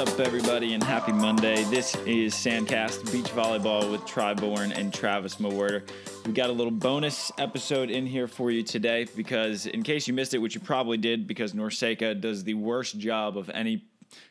up, everybody, and happy Monday. This is Sandcast Beach Volleyball with Tri Bourne and Travis Mewhirter. We got a little bonus episode in here for you today because, in case you missed it, which you probably did, because NORCECA does the worst job of any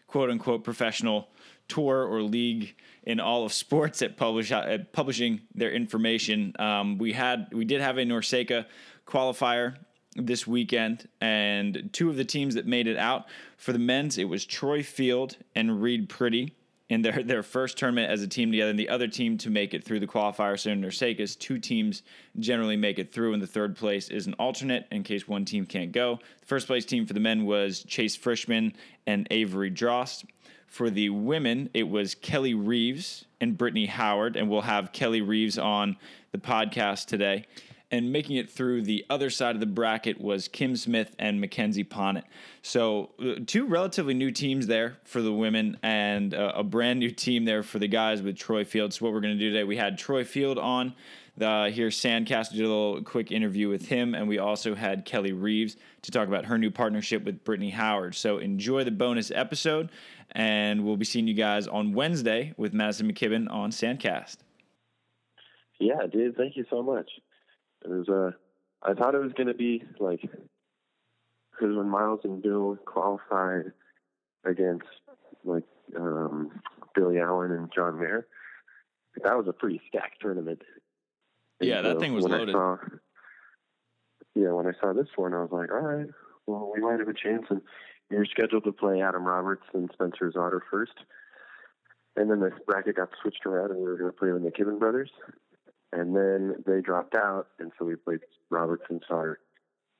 quote unquote professional tour or league in all of sports at, publish, at publishing their information. Um, we had we did have a NORCECA qualifier this weekend, and two of the teams that made it out for the men's, it was Troy Field and Reid Priddy in their, their first tournament as a team together, and the other team to make it through the qualifier. So in two teams generally make it through, and the third place is an alternate in case one team can't go. The first place team for the men was Chase Frishman and Avery Drost. For the women, it was Kelly Reeves and Brittany Howard, and we'll have Kelly Reeves on the podcast today and making it through the other side of the bracket was Kim Smith and Mackenzie Ponnet. So, uh, two relatively new teams there for the women, and uh, a brand new team there for the guys with Troy Field. So, what we're going to do today, we had Troy Field on here, Sandcast, did a little quick interview with him, and we also had Kelly Reeves to talk about her new partnership with Brittany Howard. So, enjoy the bonus episode, and we'll be seeing you guys on Wednesday with Maddison McKibbin on Sandcast. Yeah, dude, thank you so much. It was uh, I thought it was going to be like, because when Miles and Bill qualified against like um, Billy Allen and John Mayer, that was a pretty stacked tournament. And yeah, that so thing was loaded. Saw, yeah, when I saw this one, I was like, all right, well, we might have a chance. And you're scheduled to play Adam Roberts and Spencer Sauter first. And then the bracket got switched around, and we were going to play with the McKibbin brothers and then they dropped out, and so we played Robertson Sauter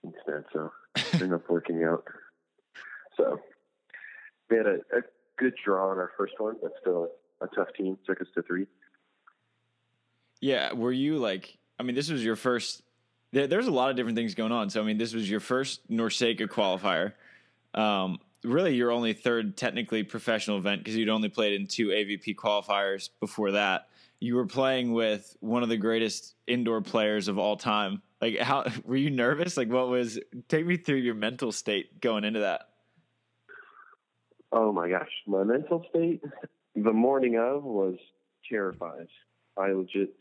instead. So ended up working out. So we had a, a good draw on our first one, but still a tough team. Took us to three. Yeah, were you like? I mean, this was your first. There, there's a lot of different things going on. So I mean, this was your first NORCECA qualifier. Um, really, your only third technically professional event because you'd only played in two AVP qualifiers before that you were playing with one of the greatest indoor players of all time. Like, how were you nervous? Like, what was? Take me through your mental state going into that. Oh my gosh, my mental state the morning of was terrified. I legit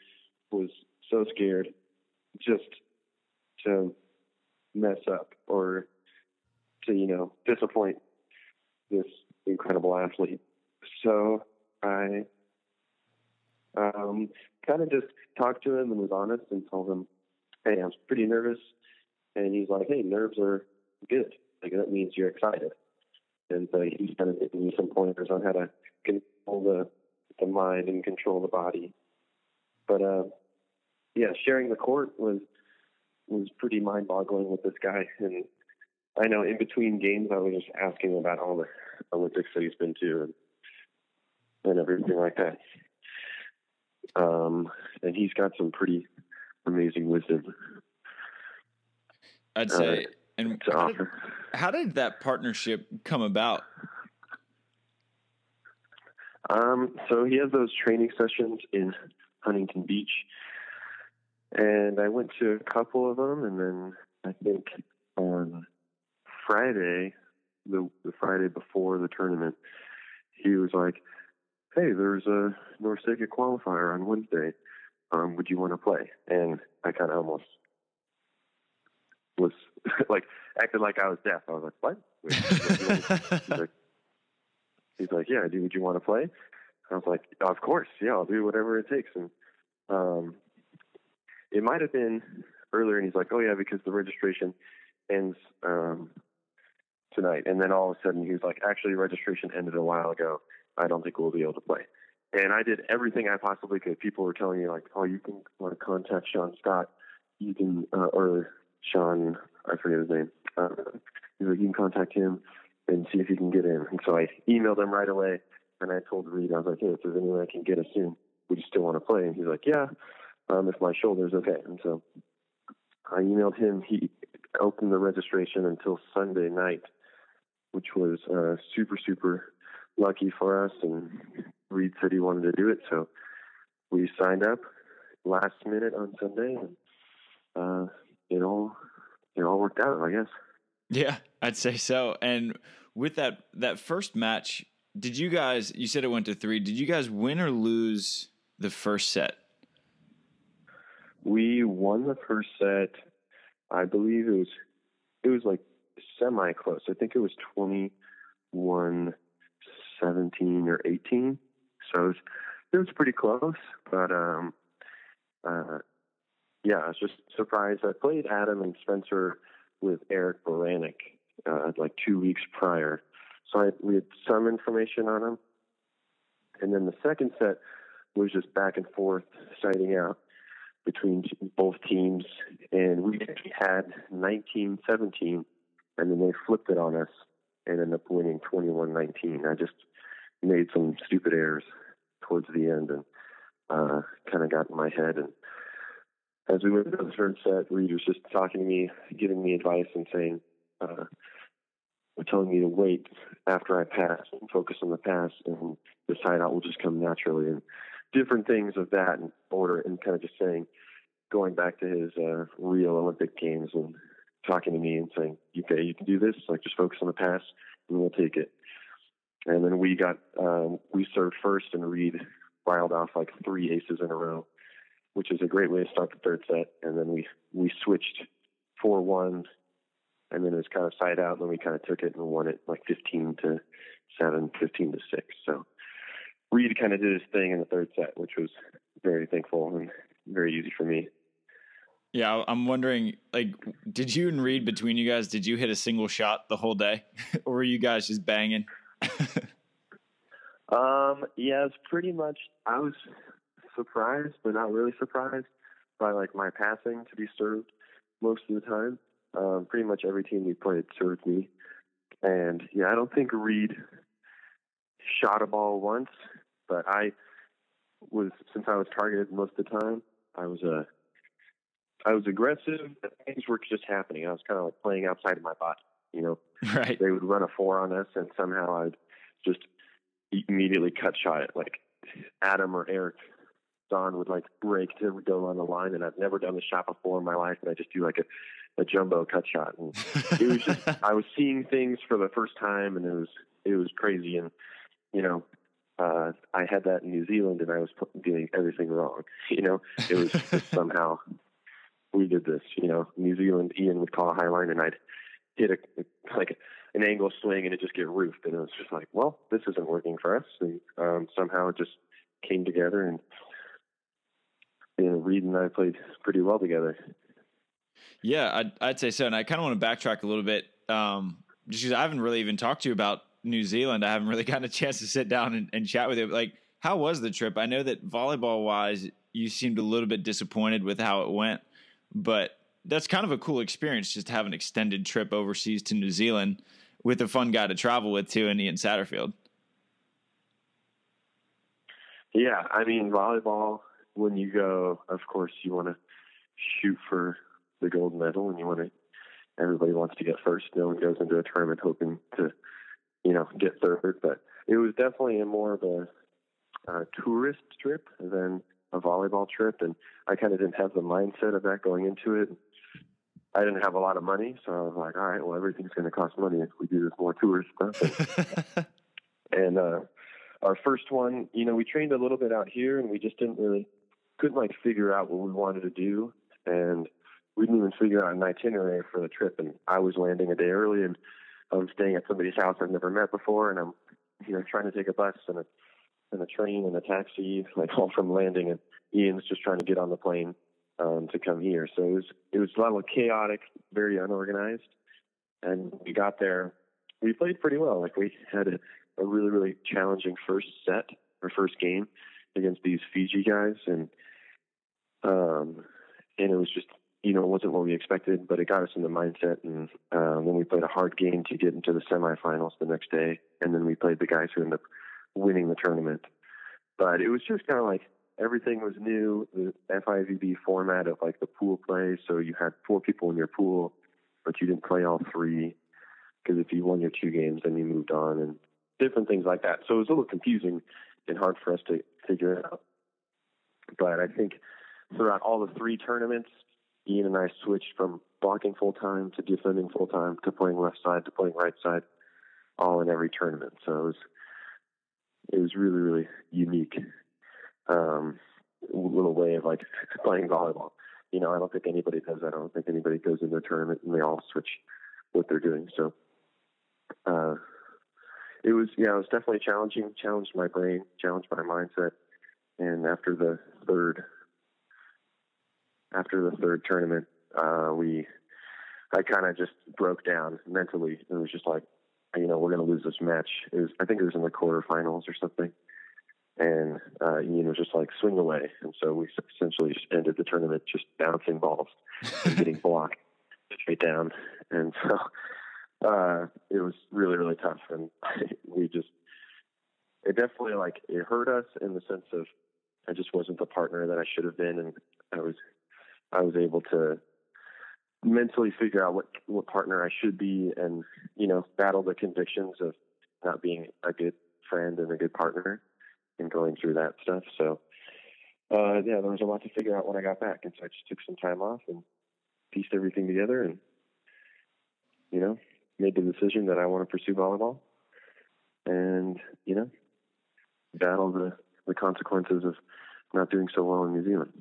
was so scared just to mess up or to you know disappoint this incredible athlete. So I um, kind of just talked to him and was honest and told him, hey, I'm pretty nervous. And he's like, hey, nerves are good. Like, that means you're excited. And so he's kind of giving me some pointers on how to control the, the mind and control the body. But, uh, yeah, sharing the court was, was pretty mind boggling with this guy. And I know in between games, I was just asking about all the Olympics that he's been to and, and everything like that. Um, and he's got some pretty amazing wisdom. I'd say. Uh, and how did, how did, that partnership come about? Um, so he has those training sessions in Huntington Beach, and I went to a couple of them, and then I think on Friday, the the Friday before the tournament, he was like, hey, there's a NORCECA qualifier on Wednesday. Um, would you want to play? And I kind of almost was like acted like I was deaf. I was like, what? Wait, he's, like, he's like, yeah, dude, would you want to play? I was like, of course, yeah, I'll do whatever it takes. And um, it might have been earlier, and he's like, oh yeah, because the registration ends um, tonight. And then all of a sudden, he was like, actually, registration ended a while ago. I don't think we'll be able to play. And I did everything I possibly could. People were telling me like, oh, you can to contact Sean Scott. You can, uh, or Sean, I forget his name. Uh, you can contact him and see if you can get in. And so I emailed him right away, and I told Reid, I was like, hey, if there's any way I can get us in, would you still want to play? And he's like, yeah, um, if my shoulder's okay. And so I emailed him. He opened the registration until Sunday night, which was uh, super, super lucky for us, and Reid said he wanted to do it, so we signed up last minute on Sunday, and uh, it all it all worked out, I guess. Yeah, I'd say so. And with that that first match did you guys? You said it went to three. Did you guys win or lose the first set? We won the first set. I believe it was it was like semi close. I think it was 21 17 or 18. So it was, it was pretty close, but um uh yeah, I was just surprised. I played Adam and Spencer with Eric Baranek uh, like two weeks prior, so I, we had some information on him. And then the second set was just back and forth, siding out between both teams, and we had 19-17, and then they flipped it on us and ended up winning 21-19. I just made some stupid errors towards the end and uh, kind of got in my head. And as we went to the third set, Reid was just talking to me, giving me advice, and saying, uh, telling me to wait after I pass and focus on the pass, and the side out will just come naturally. And different things of that in order, and kind of just saying, going back to his uh, Rio Olympic games and talking to me and saying, "Okay, you can do this. Like just focus on the pass, and we'll take it." And then we got um, we served first, and Reid riled off like three aces in a row, which is a great way to start the third set. And then we we switched four one, and then it was kind of side out, and then we kind of took it and won it like fifteen to seven, 15 to six. So Reid kind of did his thing in the third set, which was very thankful and very easy for me. Yeah, I'm wondering, like, did you and Reid between you guys, did you hit a single shot the whole day, or were you guys just banging? um, yeah, it's pretty much. I was surprised, but not really surprised by like my passing to be served most of the time. Um, pretty much every team we played served me, and yeah, I don't think Reid shot a ball once, but I was since I was targeted most of the time. I was a uh, I was aggressive. Things were just happening. I was kind of like playing outside of my body. You know, right? They would run a four on us, and somehow I'd just immediately cut shot it. Like Adam or Eric Don would like break to go on the line, and I've never done the shot before in my life, and I just do like a, a jumbo cut shot, and it was just I was seeing things for the first time, and it was it was crazy, and you know uh, I had that in New Zealand and I was doing everything wrong. You know, it was just somehow we did this. You know, New Zealand, Ian would call a high line and I'd hit a, like an angle swing and it just get roofed. And it was just like, well, this isn't working for us. And um, somehow it just came together and, you know, Reid and I played pretty well together. Yeah, I'd, I'd say so. And I kind of want to backtrack a little bit um, just because I haven't really even talked to you about New Zealand, I haven't really gotten a chance to sit down and, and chat with you. Like, how was the trip? I know that volleyball wise, you seemed a little bit disappointed with how it went, but that's kind of a cool experience just to have an extended trip overseas to New Zealand with a fun guy to travel with too, and Ian Satterfield. Yeah, I mean volleyball. When you go, of course, you want to shoot for the gold medal, and you want to. Everybody wants to get first. No one goes into a tournament hoping to you know, get third. But it was definitely a more of a, a tourist trip than a volleyball trip, and I kind of didn't have the mindset of that going into it. I didn't have a lot of money, so I was like, all right, well, everything's going to cost money if we do this more tourist stuff. And, and uh, our first one, you know, we trained a little bit out here, and we just didn't really couldn't like figure out what we wanted to do, and we didn't even figure out an itinerary for the trip. And I was landing a day early, and I'm staying at somebody's house I've never met before, and I'm you know trying to take a bus and a and a train and a taxi, like all from landing, and Ian's just trying to get on the plane um, to come here. So it was it was a little chaotic, very unorganized, and we got there. We played pretty well. Like we had a, a really really challenging first set or first game against these Fiji guys, and um, and it was just you know, it wasn't what we expected, but it got us in the mindset. And um, then we played a hard game to get into the semifinals the next day, and then we played the guys who ended up winning the tournament. But it was just kind of like everything was new. The FIVB format of like the pool play, so you had four people in your pool, but you didn't play all three because if you won your two games, then you moved on, and different things like that. So it was a little confusing and hard for us to figure it out. But I think throughout all the three tournaments, Ian and I switched from blocking full time to defending full time to playing left side to playing right side, all in every tournament. So it was it was really really unique um, little way of like playing volleyball. You know, I don't think anybody does that. I don't think anybody goes into a tournament and they all switch what they're doing. So uh, it was yeah, it was definitely challenging. Challenged my brain, challenged my mindset. And after the third after the third tournament, uh, we I kind of just broke down mentally. It was just like, you know, we're going to lose this match. It was, I think it was in the quarterfinals or something. And uh, Ian was just like, swing away. And so we essentially just ended the tournament just bouncing balls and getting blocked straight down. And so uh, it was really, really tough. And we just, it definitely like, it hurt us in the sense of I just wasn't the partner that I should have been. And I was, I was able to mentally figure out what what partner I should be, and you know, battle the convictions of not being a good friend and a good partner, and going through that stuff. So, uh, yeah, there was a lot to figure out when I got back, and so I just took some time off and pieced everything together, and you know, made the decision that I want to pursue volleyball, and you know, battle the the consequences of not doing so well in New Zealand.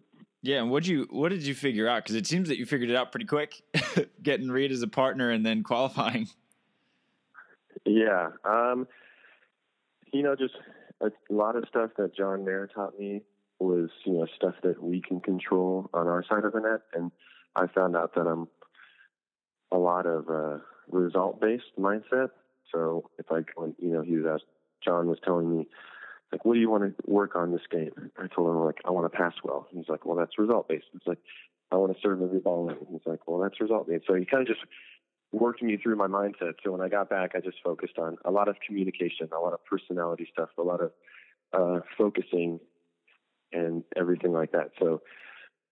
Yeah, and what you what did you figure out? Because it seems that you figured it out pretty quick, getting Reid as a partner and then qualifying. Yeah, um, you know, just a lot of stuff that John Mayer taught me was you know stuff that we can control on our side of the net, and I found out that I'm a lot of uh, result based mindset. So if I, you know, he was asked, John was telling me like, what do you want to work on this game? I told him like, I want to pass well. he's like, well, that's result based. It's like, I want to serve every ball in. He's like, well, that's result based. So he kind of just worked me through my mindset. So when I got back, I just focused on a lot of communication, a lot of personality stuff, a lot of uh, focusing, and everything like that. So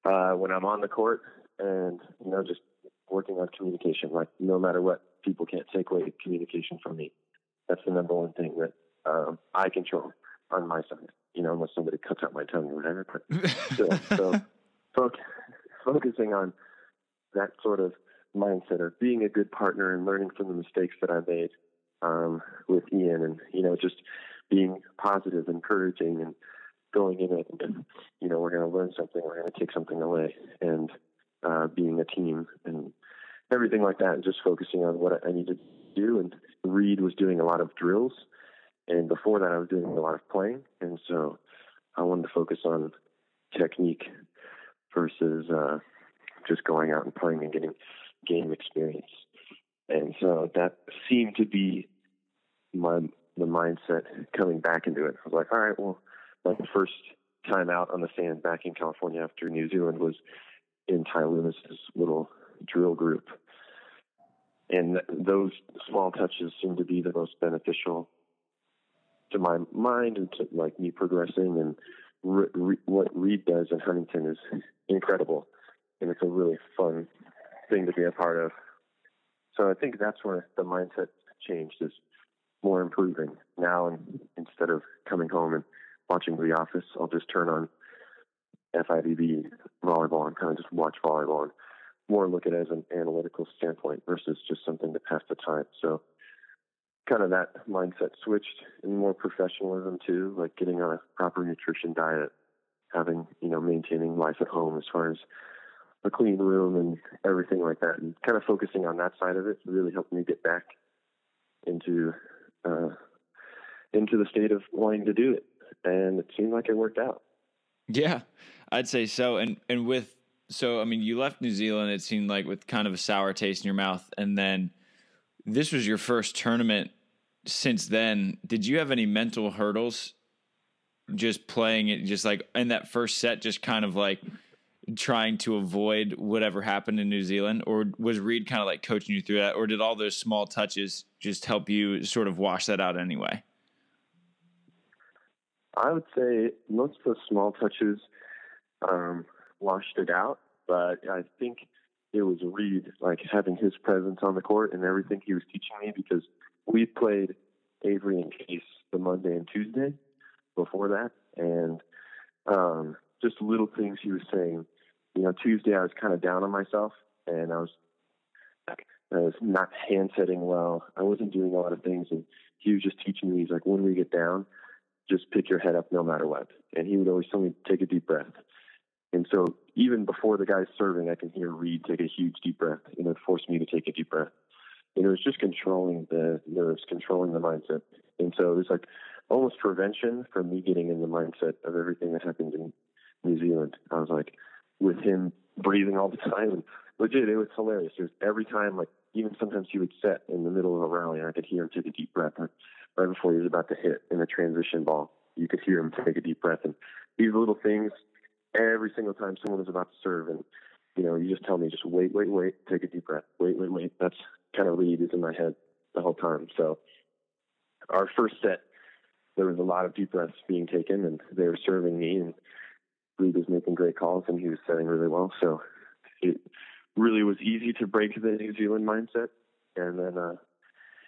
uh, when I'm on the court and you know just working on communication, like no matter what, people can't take away communication from me. That's the number one thing that um, I control on my side, you know, unless somebody cuts out my tongue or whatever. But still, so focus, focusing on that sort of mindset of being a good partner and learning from the mistakes that I made um, with Ian, and you know, just being positive, encouraging, and going in it. And, you know, we're going to learn something. We're going to take something away, and uh, being a team and everything like that, and just focusing on what I needed to do. And Reid was doing a lot of drills and before that, I was doing a lot of playing, and so I wanted to focus on technique versus uh, just going out and playing and getting game experience. And so that seemed to be my the mindset coming back into it. I was like, all right, well, my first time out on the sand back in California after New Zealand was in Ty Loomis's little drill group. And those small touches seem to be the most beneficial to my mind and to like me progressing and re- re- what Reid does in Huntington is incredible, and it's a really fun thing to be a part of. So I think that's where the mindset changed is more improving now. And instead of coming home and watching The Office, I'll just turn on FIVB volleyball and kind of just watch volleyball and more look at it as an analytical standpoint versus just something to pass the time. So kind of that mindset switched and more professionalism too, like getting on a proper nutrition diet, having, you know, maintaining life at home as far as a clean room and everything like that. And kind of focusing on that side of it really helped me get back into uh, into the state of wanting to do it. And it seemed like it worked out. Yeah, I'd say so. And and with so I mean you left New Zealand, it seemed like with kind of a sour taste in your mouth, and then this was your first tournament since then. Did you have any mental hurdles just playing it, just like in that first set, just kind of like trying to avoid whatever happened in New Zealand? Or was Reid kind of like coaching you through that? Or did all those small touches just help you sort of wash that out anyway? I would say most of the small touches um, washed it out, but I think it was Reid, like having his presence on the court and everything he was teaching me because we played Avery and Case the Monday and Tuesday before that, and um, just little things he was saying. You know, Tuesday I was kind of down on myself, and I was I was not hand setting well. I wasn't doing a lot of things, and he was just teaching me. He's like, when we get down, just pick your head up no matter what. And he would always tell me, take a deep breath. And so even before the guy's serving, I can hear Reid take a huge deep breath. and it forced me to take a deep breath. And it was just controlling the nerves, controlling the mindset. And so it was like almost prevention from me getting in the mindset of everything that happened in New Zealand. I was like with him breathing all the time and legit, it was hilarious. It was every time, like even sometimes he would set in the middle of a rally and I could hear him take a deep breath right before he was about to hit in a transition ball. You could hear him take a deep breath and these little things every single time someone was about to serve and you know, you just tell me just wait, wait, wait, take a deep breath. Wait, wait, wait. That's kind of lead is in my head the whole time. So our first set there was a lot of deep breaths being taken and they were serving me and Reid was making great calls and he was setting really well. So it really was easy to break the New Zealand mindset. And then, uh,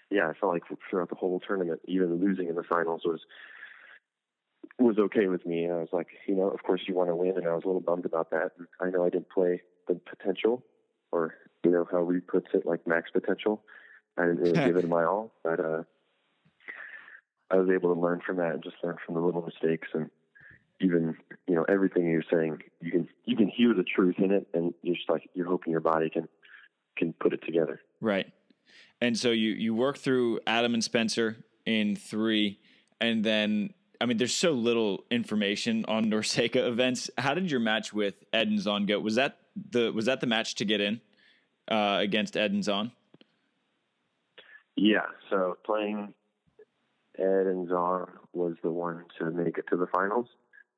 yeah, I felt like throughout the whole tournament, even losing in the finals was was okay with me. I was like, you know, of course you want to win, and I was a little bummed about that. I know I didn't play the potential, or you know how Reid puts it, like max potential. I didn't really give it my all, but uh, I was able to learn from that and just learn from the little mistakes and even you know everything you're saying you can you can hear the truth in it and you're just like you're hoping your body can can put it together. Right. And so you you work through adam and spencer in three and then i mean there's so little information on NORCECA events. How did your match with ed and Zaun go? Was that the was that the match to get in uh, against ed and Zaun yeah. So playing ed and Zaun was the one to make it to the finals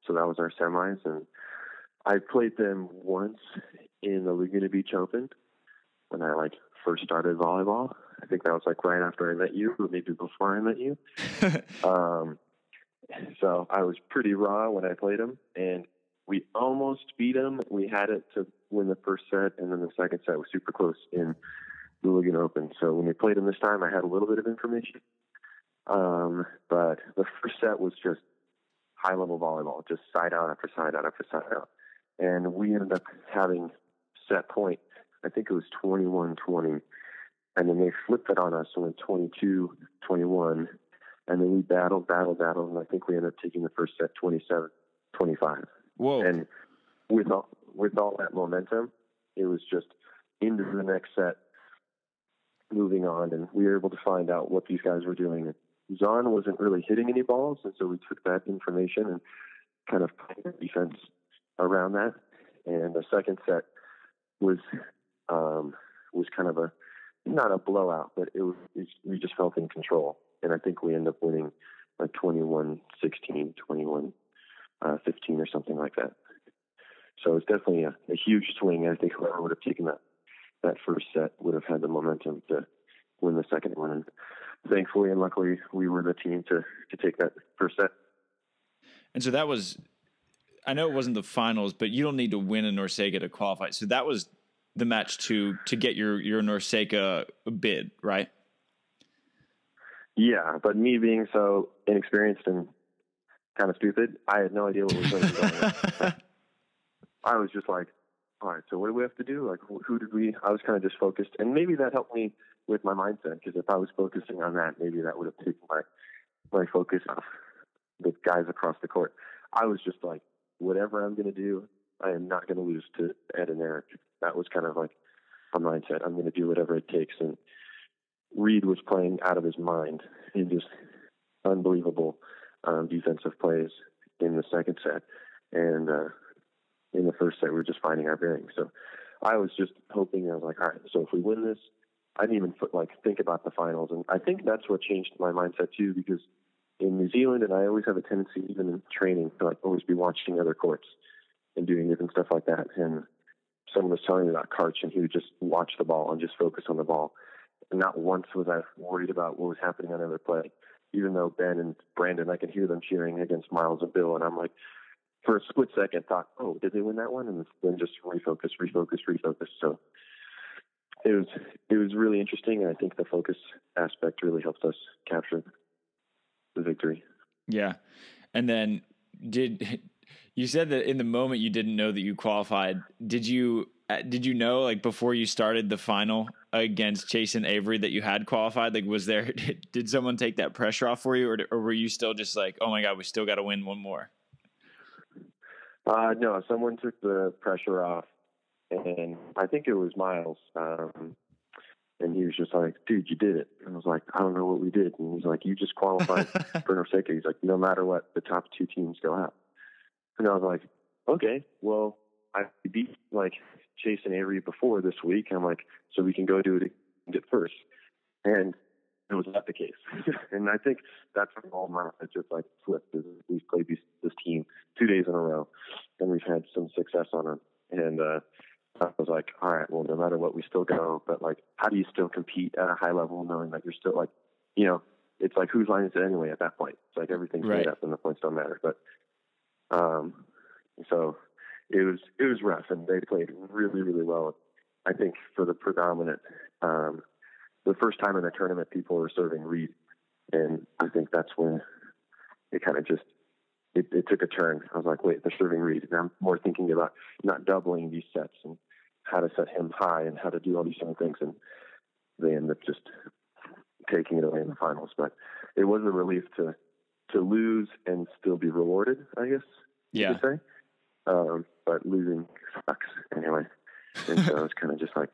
so that was our semis, and I played them once in the Laguna Beach Open when I like first started volleyball. I think that was like right after I met you, or maybe before I met you. um, so I was pretty raw when I played them, and we almost beat them. We had it to win the first set, and then the second set was super close in the Laguna Open. So when we played them this time, I had a little bit of information. Um, but the first set was just high level volleyball, just side out after side out after side out. And we ended up having set point, I think it was 21 20. And then they flipped it on us and went 22 21. And then we battled, battled, battled. And I think we ended up taking the first set 27 25. Whoa. And with all, with all that momentum, it was just into the next set, moving on. And we were able to find out what these guys were doing Zaun wasn't really hitting any balls, and so we took that information and kind of played defense around that. And the second set was um, was kind of a not a blowout, but it was we just felt in control, and I think we ended up winning like 21 16, 21 uh, 15 or something like that. So it's definitely a, a huge swing. I think whoever would have taken that that first set would have had the momentum to win the second one. Thankfully and luckily we were the team to to take that first set. And so that was I know it wasn't the finals, but you don't need to win a NORCECA to qualify. So that was the match to to get your your NORCECA bid, right? Yeah, but me being so inexperienced and kind of stupid, I had no idea what was going on. I was just like, all right, so what do we have to do? Like, who did we? I was kind of just focused, and maybe that helped me with my mindset because if I was focusing on that, maybe that would have taken my my focus off the guys across the court. I was just like, whatever I'm going to do, I am not going to lose to Ed and Eric. That was kind of like my mindset. I'm going to do whatever it takes. And Reid was playing out of his mind in just unbelievable um, defensive plays in the second set, and uh, in the first set we were just finding our bearings. So I was just hoping. I was like, all right, so if we win this, I didn't even like think about the finals, and I think that's what changed my mindset too. Because in New Zealand, and I always have a tendency, even in training, to like always be watching other courts and doing different stuff like that. And someone was telling me about Karch, and he would just watch the ball and just focus on the ball. And not once was I worried about what was happening on other play. Even though Ben and Brandon, I could hear them cheering against Miles and Bill, and I'm like, for a split second, thought, oh, did they win that one? And then just refocus, refocus, refocus. So it was it was really interesting, and I think the focus aspect really helped us capture the victory. Yeah, and then did you said that in the moment you didn't know that you qualified? Did you uh, did you know like before you started the final against Chase and Avery that you had qualified? Like, was there did someone take that pressure off for you, or, or were you still just like, oh my god, we still got to win one more? Uh, no, someone took the pressure off, and I think it was Miles. Um, and he was just like, dude, you did it. And I was like, I don't know what we did. And he's like, you just qualified for NORCECA. He's like, no matter what, the top two teams go out. And I was like, okay, well, I beat like Chase and Avery before this week. I'm like, so we can go do it and get first. And it was not the case. and I think that's all my it just like flipped. Is we've played these, this team two days in a row, and we've had some success on them. And uh, I was like, all right, well, no matter what, we still go. But like, how do you still compete at a high level, knowing that you're still like, you know, it's like whose line is it anyway at that point? It's like everything's right. made up and the points don't matter. But um, so it was it was rough, and they played really really well. I think for the predominant, um, the first time in the tournament, people were serving Reid, and I think that's when it kind of just it, it took a turn. I was like, wait, they're serving Reid, and I'm more thinking about not doubling these sets and how to set him high and how to do all these different things, and they end up just taking it away in the finals. But it was a relief to to lose and still be rewarded, I guess. Yeah. You say. Um, but losing sucks anyway. And so it's kind of just like,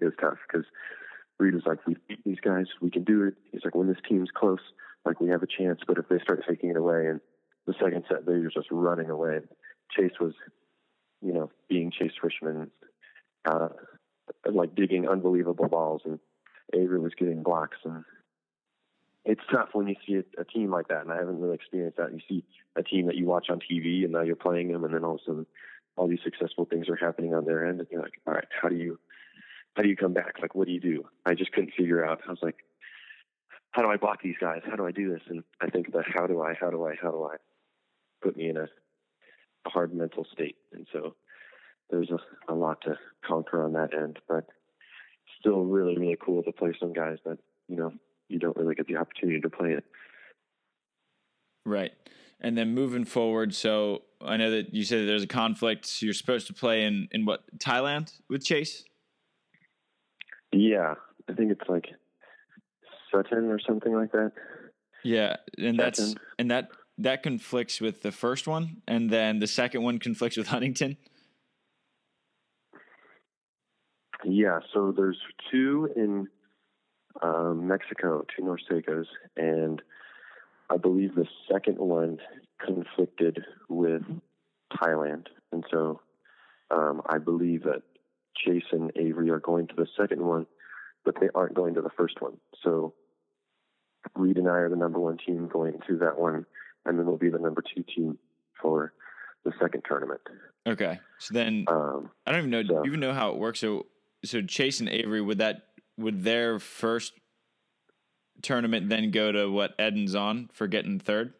it was tough because Reid was like, we beat these guys, we can do it. He's like, when this team's close, like we have a chance, but if they start taking it away and the second set, they were just running away. Chase was, you know, being Chase Frishman, uh, like digging unbelievable balls and Avery was getting blocks and it's tough when you see a, a, team like that, and I haven't really experienced that. You see a team that you watch on TV, and now you're playing them, and then all of a sudden, all these successful things are happening on their end, and you're like, all right, how do you, how do you come back? Like, what do you do? I just couldn't figure out. I was like, how do I block these guys? How do I do this? And I think that how do I, how do I, how do I, put me in a, a hard mental state, and so there's a, a lot to conquer on that end, but still really, really cool to play some guys that you know you don't really get the opportunity to play it. Right. And then moving forward, so I know that you said that there's a conflict. So you're supposed to play in, in what, Thailand with Chase? Yeah. I think it's like Satun or something like that. Yeah. And Satun. that's, and that, that conflicts with the first one. And then the second one conflicts with Huntington. Yeah. So there's two in um, Mexico, two NORCECAs, and I believe the second one conflicted with Thailand. And so um, I believe that Chase and Avery are going to the second one, but they aren't going to the first one. So Reid and I are the number one team going to that one, and then we'll be the number two team for the second tournament. Okay. So then um, I don't even know. So, do you even know how it works? So so Chase and Avery would that would their first tournament then go to what Ed and Zaun for getting third?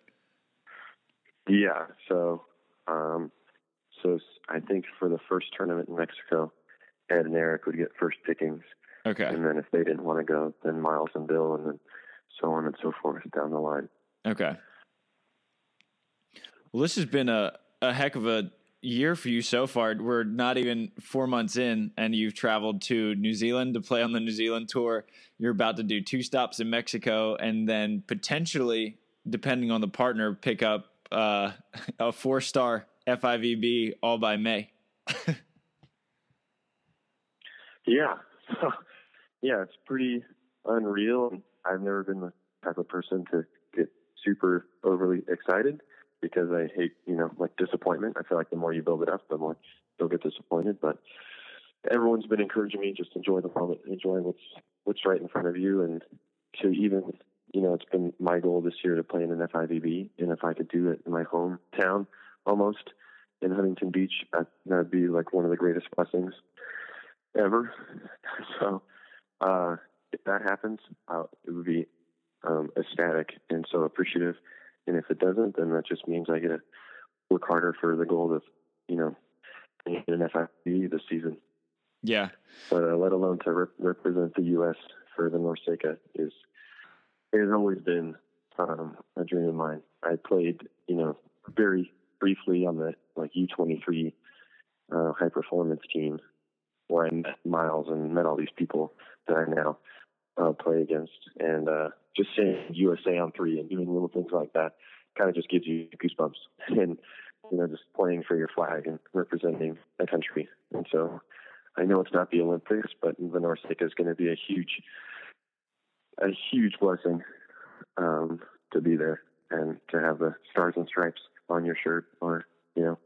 Yeah. So, um, so I think for the first tournament in Mexico, Ed and Eric would get first pickings. Okay. And then if they didn't want to go, then Miles and Bill, and then so on and so forth down the line. Okay. Well, this has been a, a heck of a year for you so far. We're not even four months in, and you've traveled to New Zealand to play on the New Zealand tour. You're about to do two stops in Mexico, and then potentially, depending on the partner, pick up uh, a four star FIVB all by May. yeah. yeah, it's pretty unreal. I've never been the type of person to get super overly excited because I hate, you know, like disappointment. I feel like the more you build it up, the more you'll get disappointed. But everyone's been encouraging me just enjoy the moment, enjoy what's what's right in front of you, and to even, you know, it's been my goal this year to play in an FIVB, and if I could do it in my hometown, almost in Huntington Beach, that that'd be like one of the greatest blessings ever. So, uh, if that happens, uh, it would be um, ecstatic and so appreciative and if it doesn't, then that just means I get to work harder for the goal of, you know, an FIVB this season. Yeah. But uh, let alone to rep- represent the U.S. for the NORCECA is it has always been um, a dream of mine. I played, you know, very briefly on the like U23 uh, high performance team, where I met Miles and met all these people that I now uh, play against. And uh, just saying USA on three and doing little things like that kind of just gives you goosebumps. And you know, just playing for your flag and representing a country. And so I know it's not the Olympics, but the NORCECA is going to be a huge, a huge blessing um, to be there and to have the stars and stripes on your shirt or, you know.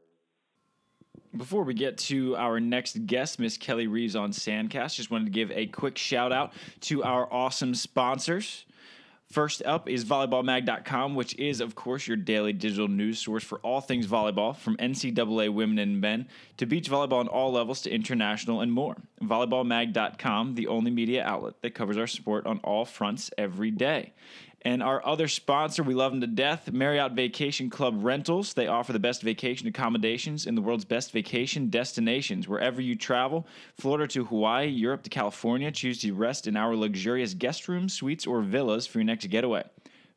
Before we get to our next guest, Miss Kelly Reeves on Sandcast, just wanted to give a quick shout out to our awesome sponsors. First up is volleyballmag.com, which is, of course, your daily digital news source for all things volleyball, from NCAA women and men to beach volleyball on all levels to international and more. Volleyballmag.com, the only media outlet that covers our sport on all fronts every day. And our other sponsor, we love them to death, Marriott Vacation Club Rentals. They offer the best vacation accommodations in the world's best vacation destinations. Wherever you travel, Florida to Hawaii, Europe to California, choose to rest in our luxurious guest rooms, suites, or villas for your next getaway.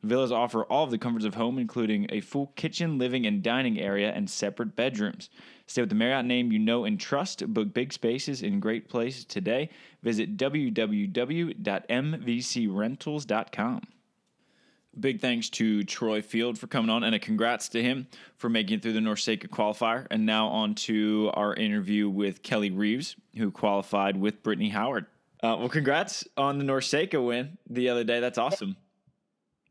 Villas offer all of the comforts of home, including a full kitchen, living, and dining area and separate bedrooms. Stay with the Marriott name you know and trust. Book big spaces in great places today. Visit www.mvcrentals.com. Big thanks to Troy Field for coming on, and a congrats to him for making it through the NORCECA qualifier. And now on to our interview with Kelly Reeves, who qualified with Brittany Howard. Uh, well, congrats on the NORCECA win the other day. That's awesome.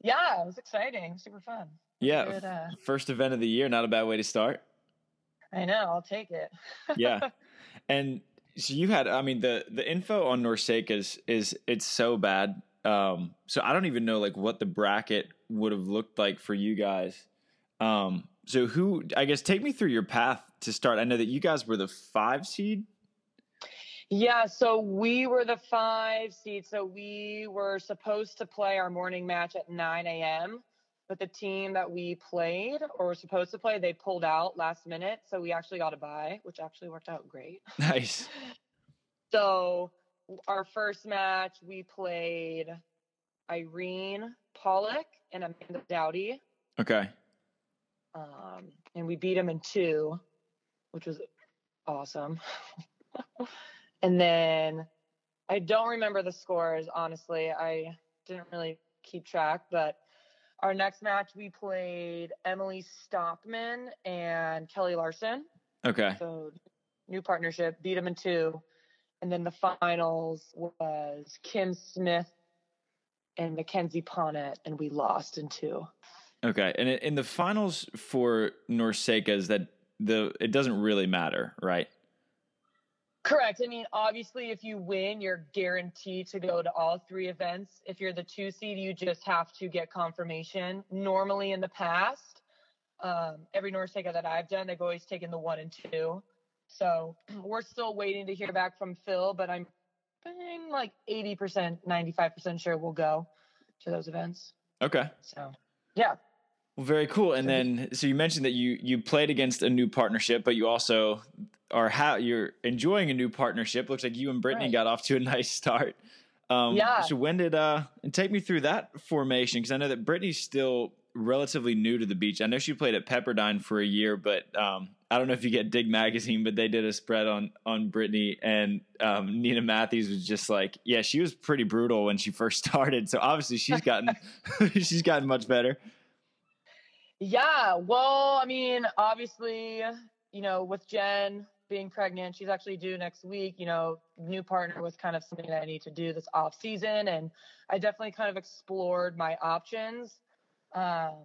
Yeah, it was exciting. Super fun. Yeah, good, uh... first event of the year. Not a bad way to start. I know. I'll take it. yeah, and so you had. I mean, the the info on NORCECA is is it's so bad um, so I don't even know like what the bracket would have looked like for you guys. Um, so who I guess take me through your path to start. I know that you guys were the five seed. Yeah, so we were the five seed. So we were supposed to play our morning match at 9 a.m. But the team that we played or were supposed to play, they pulled out last minute. So we actually got a bye, which actually worked out great. Nice. so our first match, we played Irene Pollock and Amanda Dowdy. Okay. Um, and we beat them in two, which was awesome. and then I don't remember the scores, honestly. I didn't really keep track, but our next match we played Emily Stockman and Kelly Larson. Okay. So new partnership, beat them in two. And then the finals was Kim Smith and Mackenzie Ponnet, and we lost in two. Okay, and in the finals for NORCECA is that the it doesn't really matter, right? Correct. I mean, obviously, if you win, you're guaranteed to go to all three events. If you're the two seed, you just have to get confirmation. Normally, in the past, um, every NORCECA that I've done, they've always taken the one and two. So we're still waiting to hear back from Phil, but I'm, I'm like 80%, 95% sure we'll go to those events. Okay. So, yeah. Well, very cool. And then, so you mentioned that you you played against a new partnership, but you also are how you're enjoying a new partnership. Looks like you and Brittany right. got off to a nice start. Um, yeah. So when did uh and take me through that formation because I know that Brittany's still relatively new to the beach. I know she played at Pepperdine for a year, but um, I don't know if you get Dig Magazine, but they did a spread on on Brittany and um, Nina Matthews was just like, yeah, she was pretty brutal when she first started. So obviously she's gotten she's gotten much better. Yeah, well, I mean, obviously, you know, with Jen being pregnant, she's actually due next week. You know, new partner was kind of something that I need to do this off season, and I definitely kind of explored my options. Um,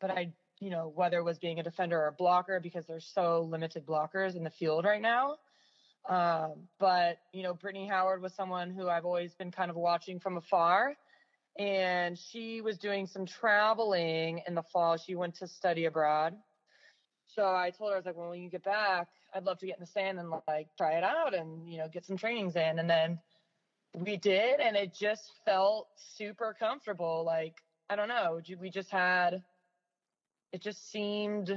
but I you know, whether it was being a defender or a blocker because there's so limited blockers in the field right now. Um, but, you know, Brittany Howard was someone who I've always been kind of watching from afar. And she was doing some traveling in the fall. She went to study abroad. So I told her, I was like, well, when you get back, I'd love to get in the sand and like try it out and, you know, get some trainings in. And then we did. And it just felt super comfortable. Like, I don't know, we just had it just seemed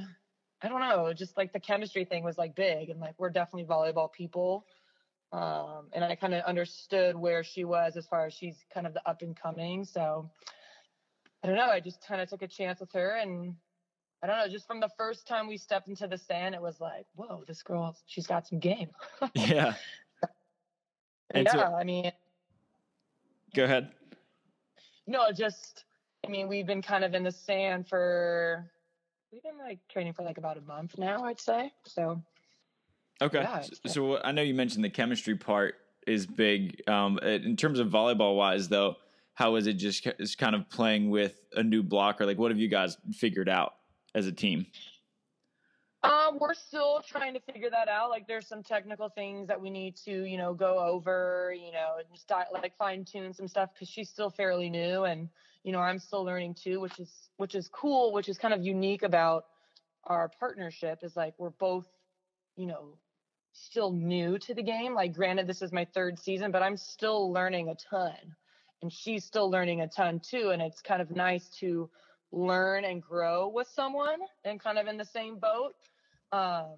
I don't know, just like the chemistry thing was like big and like we're definitely volleyball people. Um, and I kind of understood where she was as far as she's kind of the up and coming. So I don't know, I just kind of took a chance with her and I don't know, just from the first time we stepped into the stand, it was like, whoa, this girl, she's got some game. yeah. And yeah, so- I mean, Go ahead. no, just I mean, we've been kind of in the sand for we've been like training for like about a month now, I'd say. So Okay. Yeah, So, so I know you mentioned the chemistry part is big. Um, in terms of volleyball wise, though, how is it just is kind of playing with a new blocker? Like, what have you guys figured out as a team? Um, we're still trying to figure that out. Like, there's some technical things that we need to, you know, go over, you know, and just di- like fine tune some stuff because she's still fairly new, and you know, I'm still learning too, which is which is cool, which is kind of unique about our partnership. Is like we're both, you know, still new to the game. Like, granted, this is my third season, but I'm still learning a ton, and she's still learning a ton too, and it's kind of nice to learn and grow with someone and kind of in the same boat. Um,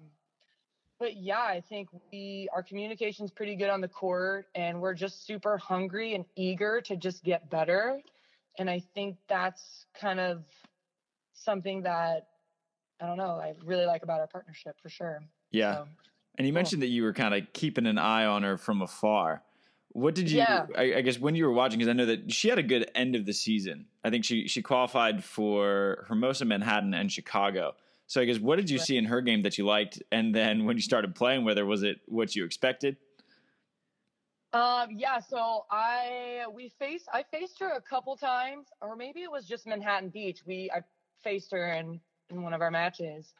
but yeah, I think we our communication's pretty good on the court, and we're just super hungry and eager to just get better. And I think that's kind of something that I don't know. I really like about our partnership for sure. Yeah. So, And you Cool. mentioned that you were kind of keeping an eye on her from afar. What did you? Yeah. I, I guess when you were watching, because I know that she had a good end of the season. I think she she qualified for Hermosa, Manhattan, and Chicago. So I guess what did you Right. see in her game that you liked? And then when you started playing with her, was it what you expected? Um, yeah, so I we faced I faced her a couple times, or maybe it was just Manhattan Beach. We I faced her in in one of our matches,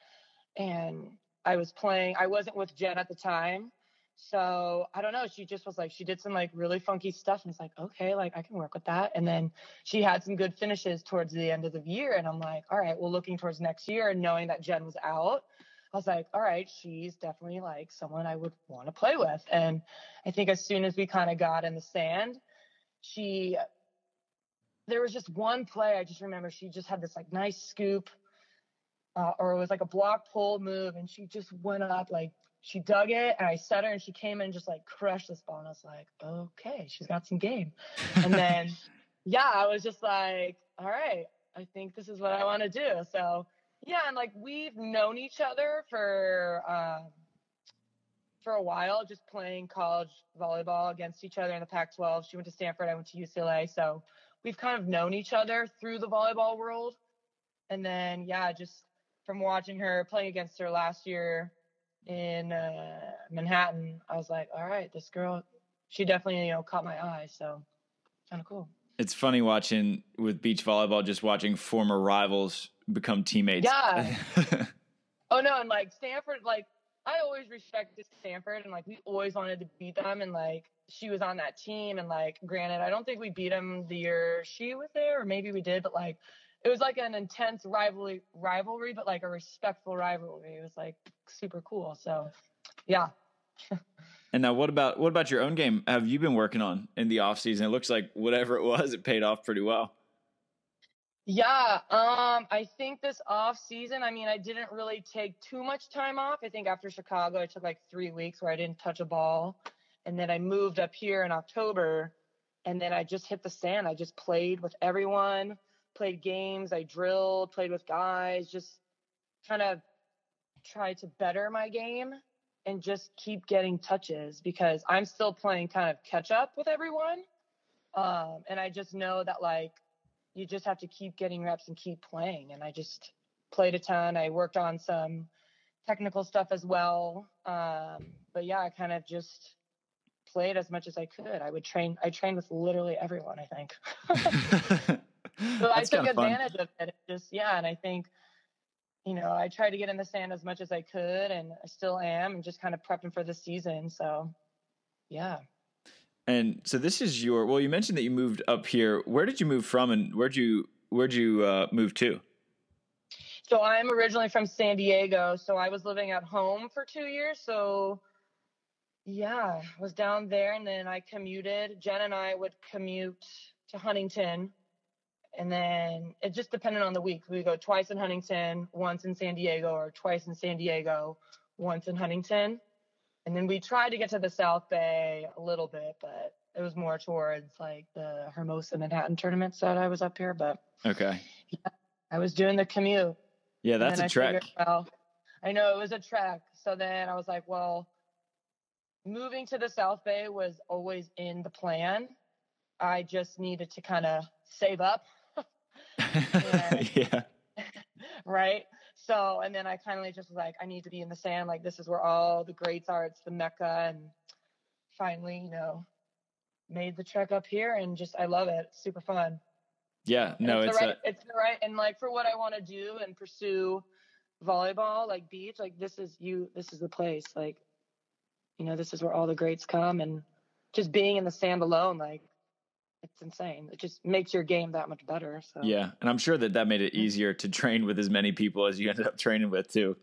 and I was playing. I wasn't with Jen at the time, so I don't know. She just was like she did some like really funky stuff, and it's like okay, like I can work with that. And then she had some good finishes towards the end of the year, and I'm like, all right, well, looking towards next year and knowing that Jen was out. I was like, all right, she's definitely like someone I would want to play with. And I think as soon as we kind of got in the sand, she there was just one play I just remember she just had this like nice scoop uh, or it was like a block pull move and she just went up like she dug it and I set her and she came in and just like crushed this ball and I was like okay she's got some game and then yeah I was just like all right I think this is what I want to do so yeah and like we've known each other for um for a while, just playing college volleyball against each other in the Pac 12. She went to Stanford, I went to UCLA. So we've kind of known each other through the volleyball world. And then, yeah, just from watching her playing against her last year in uh, Manhattan, I was like, all right, this girl, she definitely, you know, caught my eye. So kind of cool. It's funny watching with beach volleyball, just watching former rivals become teammates. Yeah. Oh no, and like Stanford, like I always respected Stanford, and like we always wanted to beat them, and like she was on that team, and like granted, I don't think we beat them the year she was there, or maybe we did, but like it was like an intense rivalry, rivalry, but like a respectful rivalry. It was like super cool. So, yeah. and now, what about what about your own game? Have you been working on in the off season? It looks like whatever it was, it paid off pretty well. Yeah, um, I think this off season, I mean, I didn't really take too much time off. I think after Chicago, I took like three weeks where I didn't touch a ball. And then I moved up here in October and then I just hit the sand. I just played with everyone, played games, I drilled, played with guys, just kind of tried to better my game and just keep getting touches because I'm still playing kind of catch up with everyone. Um, and I just know that like you just have to keep getting reps and keep playing. And I just played a ton. I worked on some technical stuff as well. Um, but yeah, I kind of just played as much as I could. I would train. I trained with literally everyone. I think. so I took kinda fun. advantage of. It Just yeah, and I think. You know, I tried to get in the sand as much as I could, and I still am, and just kind of prepping for the season. So, yeah. And so this is your well. You mentioned that you moved up here. Where did you move from, and where'd you where'd you uh, move to? So I'm originally from San Diego. So I was living at home for two years. So yeah, I was down there and then I commuted. Jen and I would commute to Huntington. And then it just depended on the week. We go twice in Huntington, once in San Diego, or twice in San Diego, once in Huntington. And then we tried to get to the South Bay a little bit, but it was more towards like the Hermosa Manhattan tournaments that I was up here. But Okay, I was doing the commute. yeah, that's a I trek. figured, well, I know it was a trek. So then I was like, well, moving to the South Bay was always in the plan. I just needed to kind of save up. yeah. right. So, and then I kind of just was like, I need to be in the sand. Like, this is where all the greats are. It's the Mecca. And finally, you know, made the trek up here and just, I love it. It's super fun. Yeah. No, it's, it's, the right, a, it's the right. And like for what I want to do and pursue volleyball, like beach, like this is you, this is the place. Like, you know, this is where all the greats come and just being in the sand alone, like it's insane. It just makes your game that much better. So yeah. And I'm sure that that made it mm. easier to train with as many people as you ended up training with too.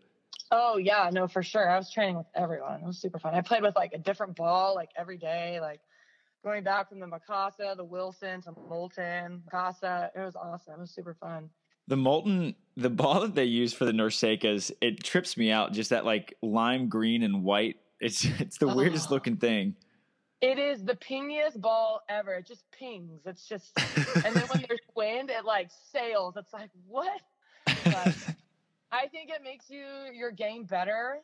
Oh yeah, no, for sure. I was training with everyone. It was super fun. I played with like a different ball like every day, like going back from the Mikasa, the Wilson to Molten, Mikasa. It was awesome. It was super fun. The Molten, the ball that they use for the NORCECAs, it trips me out. Just that like lime green and white. It's it's the weirdest Oh. looking thing. It is the pingiest ball ever. It just pings. It's just, and then when there's wind, it like sails. It's like what? But I think it makes you your game better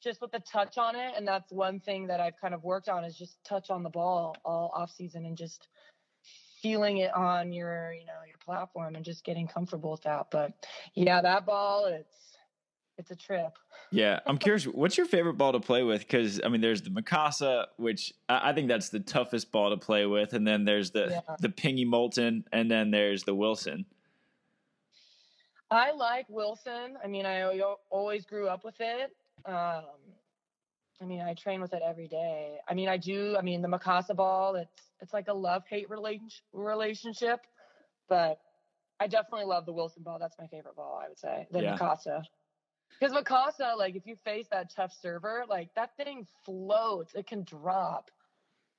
just with the touch on it. And that's one thing that I've kind of worked on is just touch on the ball all off season and just feeling it on your, you know, your platform and just getting comfortable with that. But yeah, that ball, it's it's a trip. Yeah, I'm curious. What's your favorite ball to play with? Because I mean, there's the Mikasa, which I, I think that's the toughest ball to play with, and then there's the Yeah. the Pingy Molten, and then there's the Wilson. I like Wilson. I mean, I always grew up with it. Um, I mean, I train with it every day. I mean, I do. I mean, the Mikasa ball. It's it's like a love hate relation relationship, but I definitely love the Wilson ball. That's my favorite ball. I would say the Yeah. Mikasa. Because Mikasa, like, if you face that tough server, like that thing floats. It can drop.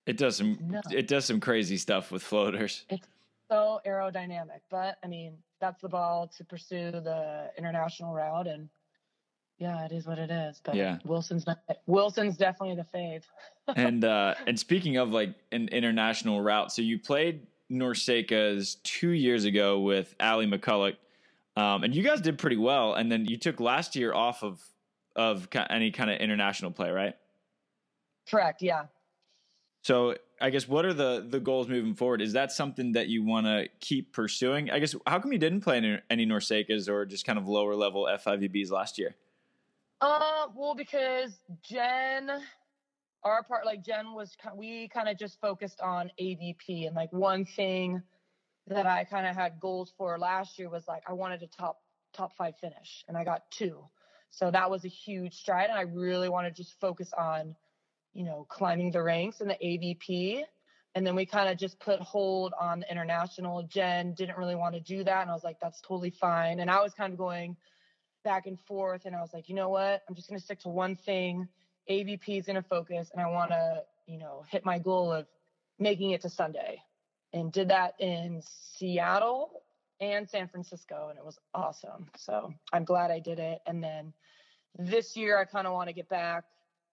It does some No. it does some crazy stuff with floaters. It's so aerodynamic. But I mean, that's the ball to pursue the international route, and yeah, it is what it is. But Yeah. Wilson's not, Wilson's definitely the fave. and uh and speaking of like an international route, so you played NORCECAs two years ago with Ali McCulloch, um, and you guys did pretty well. And then you took last year off of of any kind of international play, right? Correct. Yeah. So I guess what are the the goals moving forward? Is that something that you want to keep pursuing? I guess how come you didn't play any, any NORCECAs or just kind of lower level FIVBs last year? Uh, well, because Jen, our part, like Jen was, we kind of just focused on AVP, and like one thing that I kind of had goals for last year was like I wanted a top top five finish, and I got two, so that was a huge stride, and I really want to just focus on, you know, climbing the ranks in the AVP. And then we kind of just put hold on the international. Jen didn't really want to do that. And I was like, that's totally fine. And I was kind of going, back and forth and I was like, you know what? I'm just going to stick to one thing. AVP is going to focus and I want to, you know, hit my goal of making it to Sunday. And did that in Seattle and San Francisco and it was awesome. So, I'm glad I did it. And then this year I kind of want to get back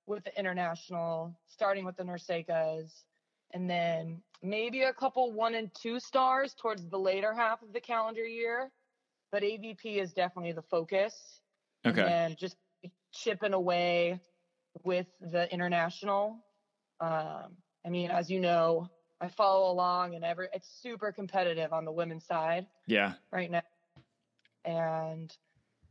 with the international, starting with the NORCECAs and then maybe a couple one and two stars towards the later half of the calendar year but AVP is definitely the focus. Okay. And just chipping away with the international. Um, I mean, as you know, I follow along and every it's super competitive on the women's side Yeah. right now. And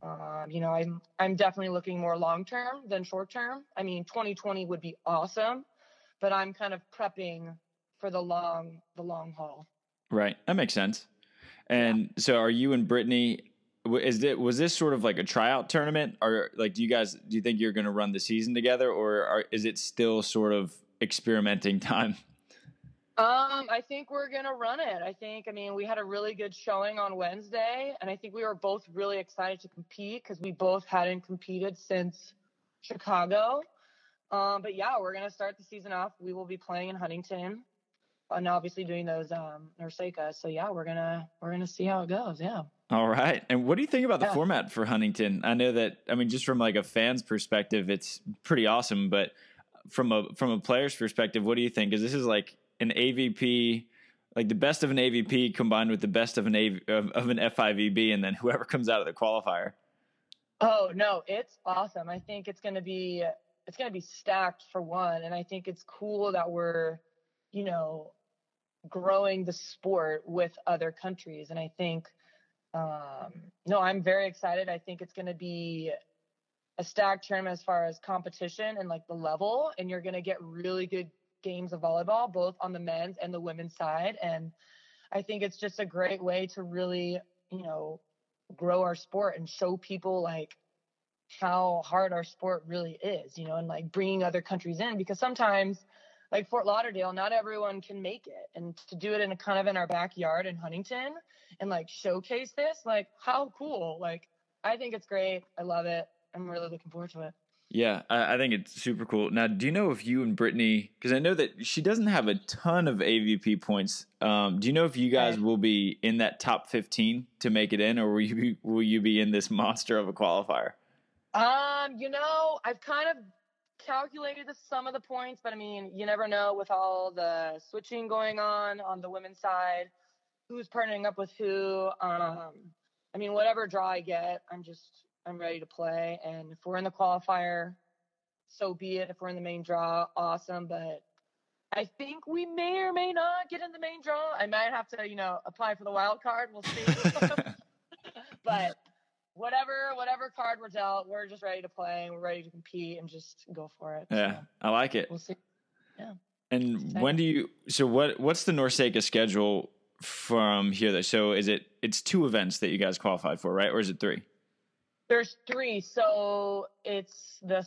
um, you know, I'm I'm definitely looking more long term than short term. I mean, 2020 would be awesome, but I'm kind of prepping for the long the long haul. Right. That makes sense. And so are you and Brittany is it was this sort of like a tryout tournament or like do you guys do you think you're going to run the season together or are, is it still sort of experimenting time? Um, I think we're gonna run it. I think, I mean, we had a really good showing on Wednesday, and I think we were both really excited to compete because we both hadn't competed since Chicago. Um, but yeah, we're gonna start the season off. We will be playing in Huntington, and obviously doing those um NORCECA. So yeah, we're gonna we're gonna see how it goes. Yeah. All right. And what do you think about the Yeah. format for Huntington? I know that I mean just from like a fan's perspective it's pretty awesome, but from a from a player's perspective, what do you think? Cuz this is like an AVP like the best of an AVP combined with the best of an AV, of, of an FIVB and then whoever comes out of the qualifier. Oh no, it's awesome. I think it's gonna be it's going to be stacked for one. And I think it's cool that we're, you know, growing the sport with other countries. And I think, um, no, I'm very excited. I think it's going to be a stacked term as far as competition and like the level. And you're going to get really good games of volleyball, both on the men's and the women's side. And I think it's just a great way to really, you know, grow our sport and show people like how hard our sport really is, you know, and like bringing other countries in because sometimes like Fort Lauderdale, not everyone can make it. And to do it in a kind of in our backyard in Huntington and like showcase this, like how cool. Like I think it's great. I love it. I'm really looking forward to it. Yeah, I, I think it's super cool. Now, do you know if you and Brittany, because I know that she doesn't have a ton of AVP points. Um, do you know if you guys will be in that top 15 to make it in, or will you be, will you be in this monster of a qualifier? Um, you know, I've kind of calculated the sum of the points, but I mean, you never know with all the switching going on on the women's side, who's partnering up with who. Um, I mean, whatever draw I get, I'm just I'm ready to play. And if we're in the qualifier, so be it. If we're in the main draw, awesome. But I think we may or may not get in the main draw. I might have to, you know, apply for the wild card. We'll see. but whatever, whatever card we're dealt, we're just ready to play and we're ready to compete and just go for it. Yeah, so I like it. We'll see. Yeah. And when do you? So what? What's the NORCECA schedule from here? So is it? It's two events that you guys qualified for, right? Or is it three? There's three. So it's the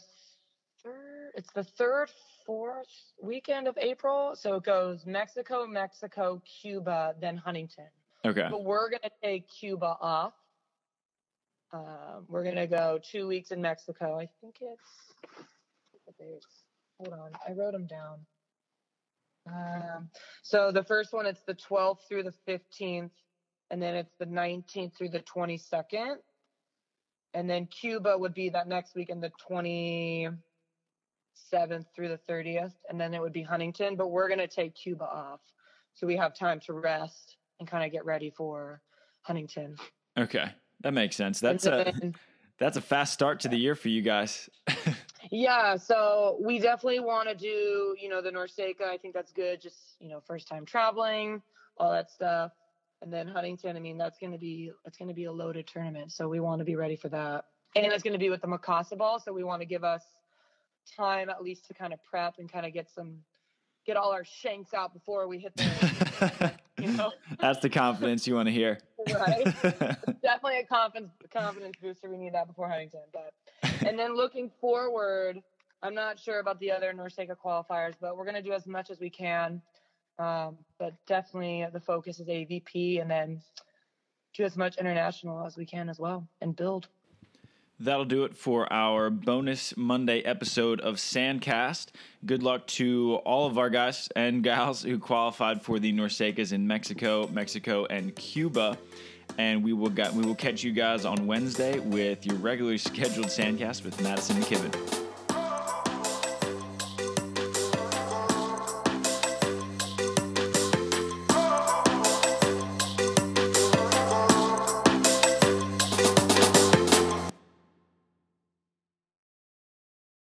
third, it's the third, fourth weekend of April. So it goes Mexico, Mexico, Cuba, then Huntington. Okay. But we're going to take Cuba off. Um, we're going to go two weeks in Mexico. I think it's, hold on, I wrote them down. Um, so the first one, it's the 12th through the 15th, and then it's the 19th through the 22nd and then Cuba would be that next week in the 27th through the 30th, and then it would be Huntington. But we're gonna take Cuba off, so we have time to rest and kind of get ready for Huntington. Okay, that makes sense. That's then, a that's a fast start to the year for you guys. yeah, so we definitely want to do, you know, the NORCECA. I think that's good. Just you know, first time traveling, all that stuff and then Huntington. I mean, that's going to be it's going to be a loaded tournament, so we want to be ready for that. And it's going to be with the Mikasa ball, so we want to give us time at least to kind of prep and kind of get some get all our shanks out before we hit the. you know, that's the confidence you want to hear. right, definitely a confidence confidence booster. We need that before Huntington, but and then looking forward. I'm not sure about the other NORCECA qualifiers, but we're going to do as much as we can um, but definitely the focus is AVP and then do as much international as we can as well and build. That'll do it for our bonus Monday episode of Sandcast. Good luck to all of our guys and gals who qualified for the NORCECAs in Mexico, Mexico, and Cuba. And we will got, we will catch you guys on Wednesday with your regularly scheduled Sandcast with Maddison McKibbin.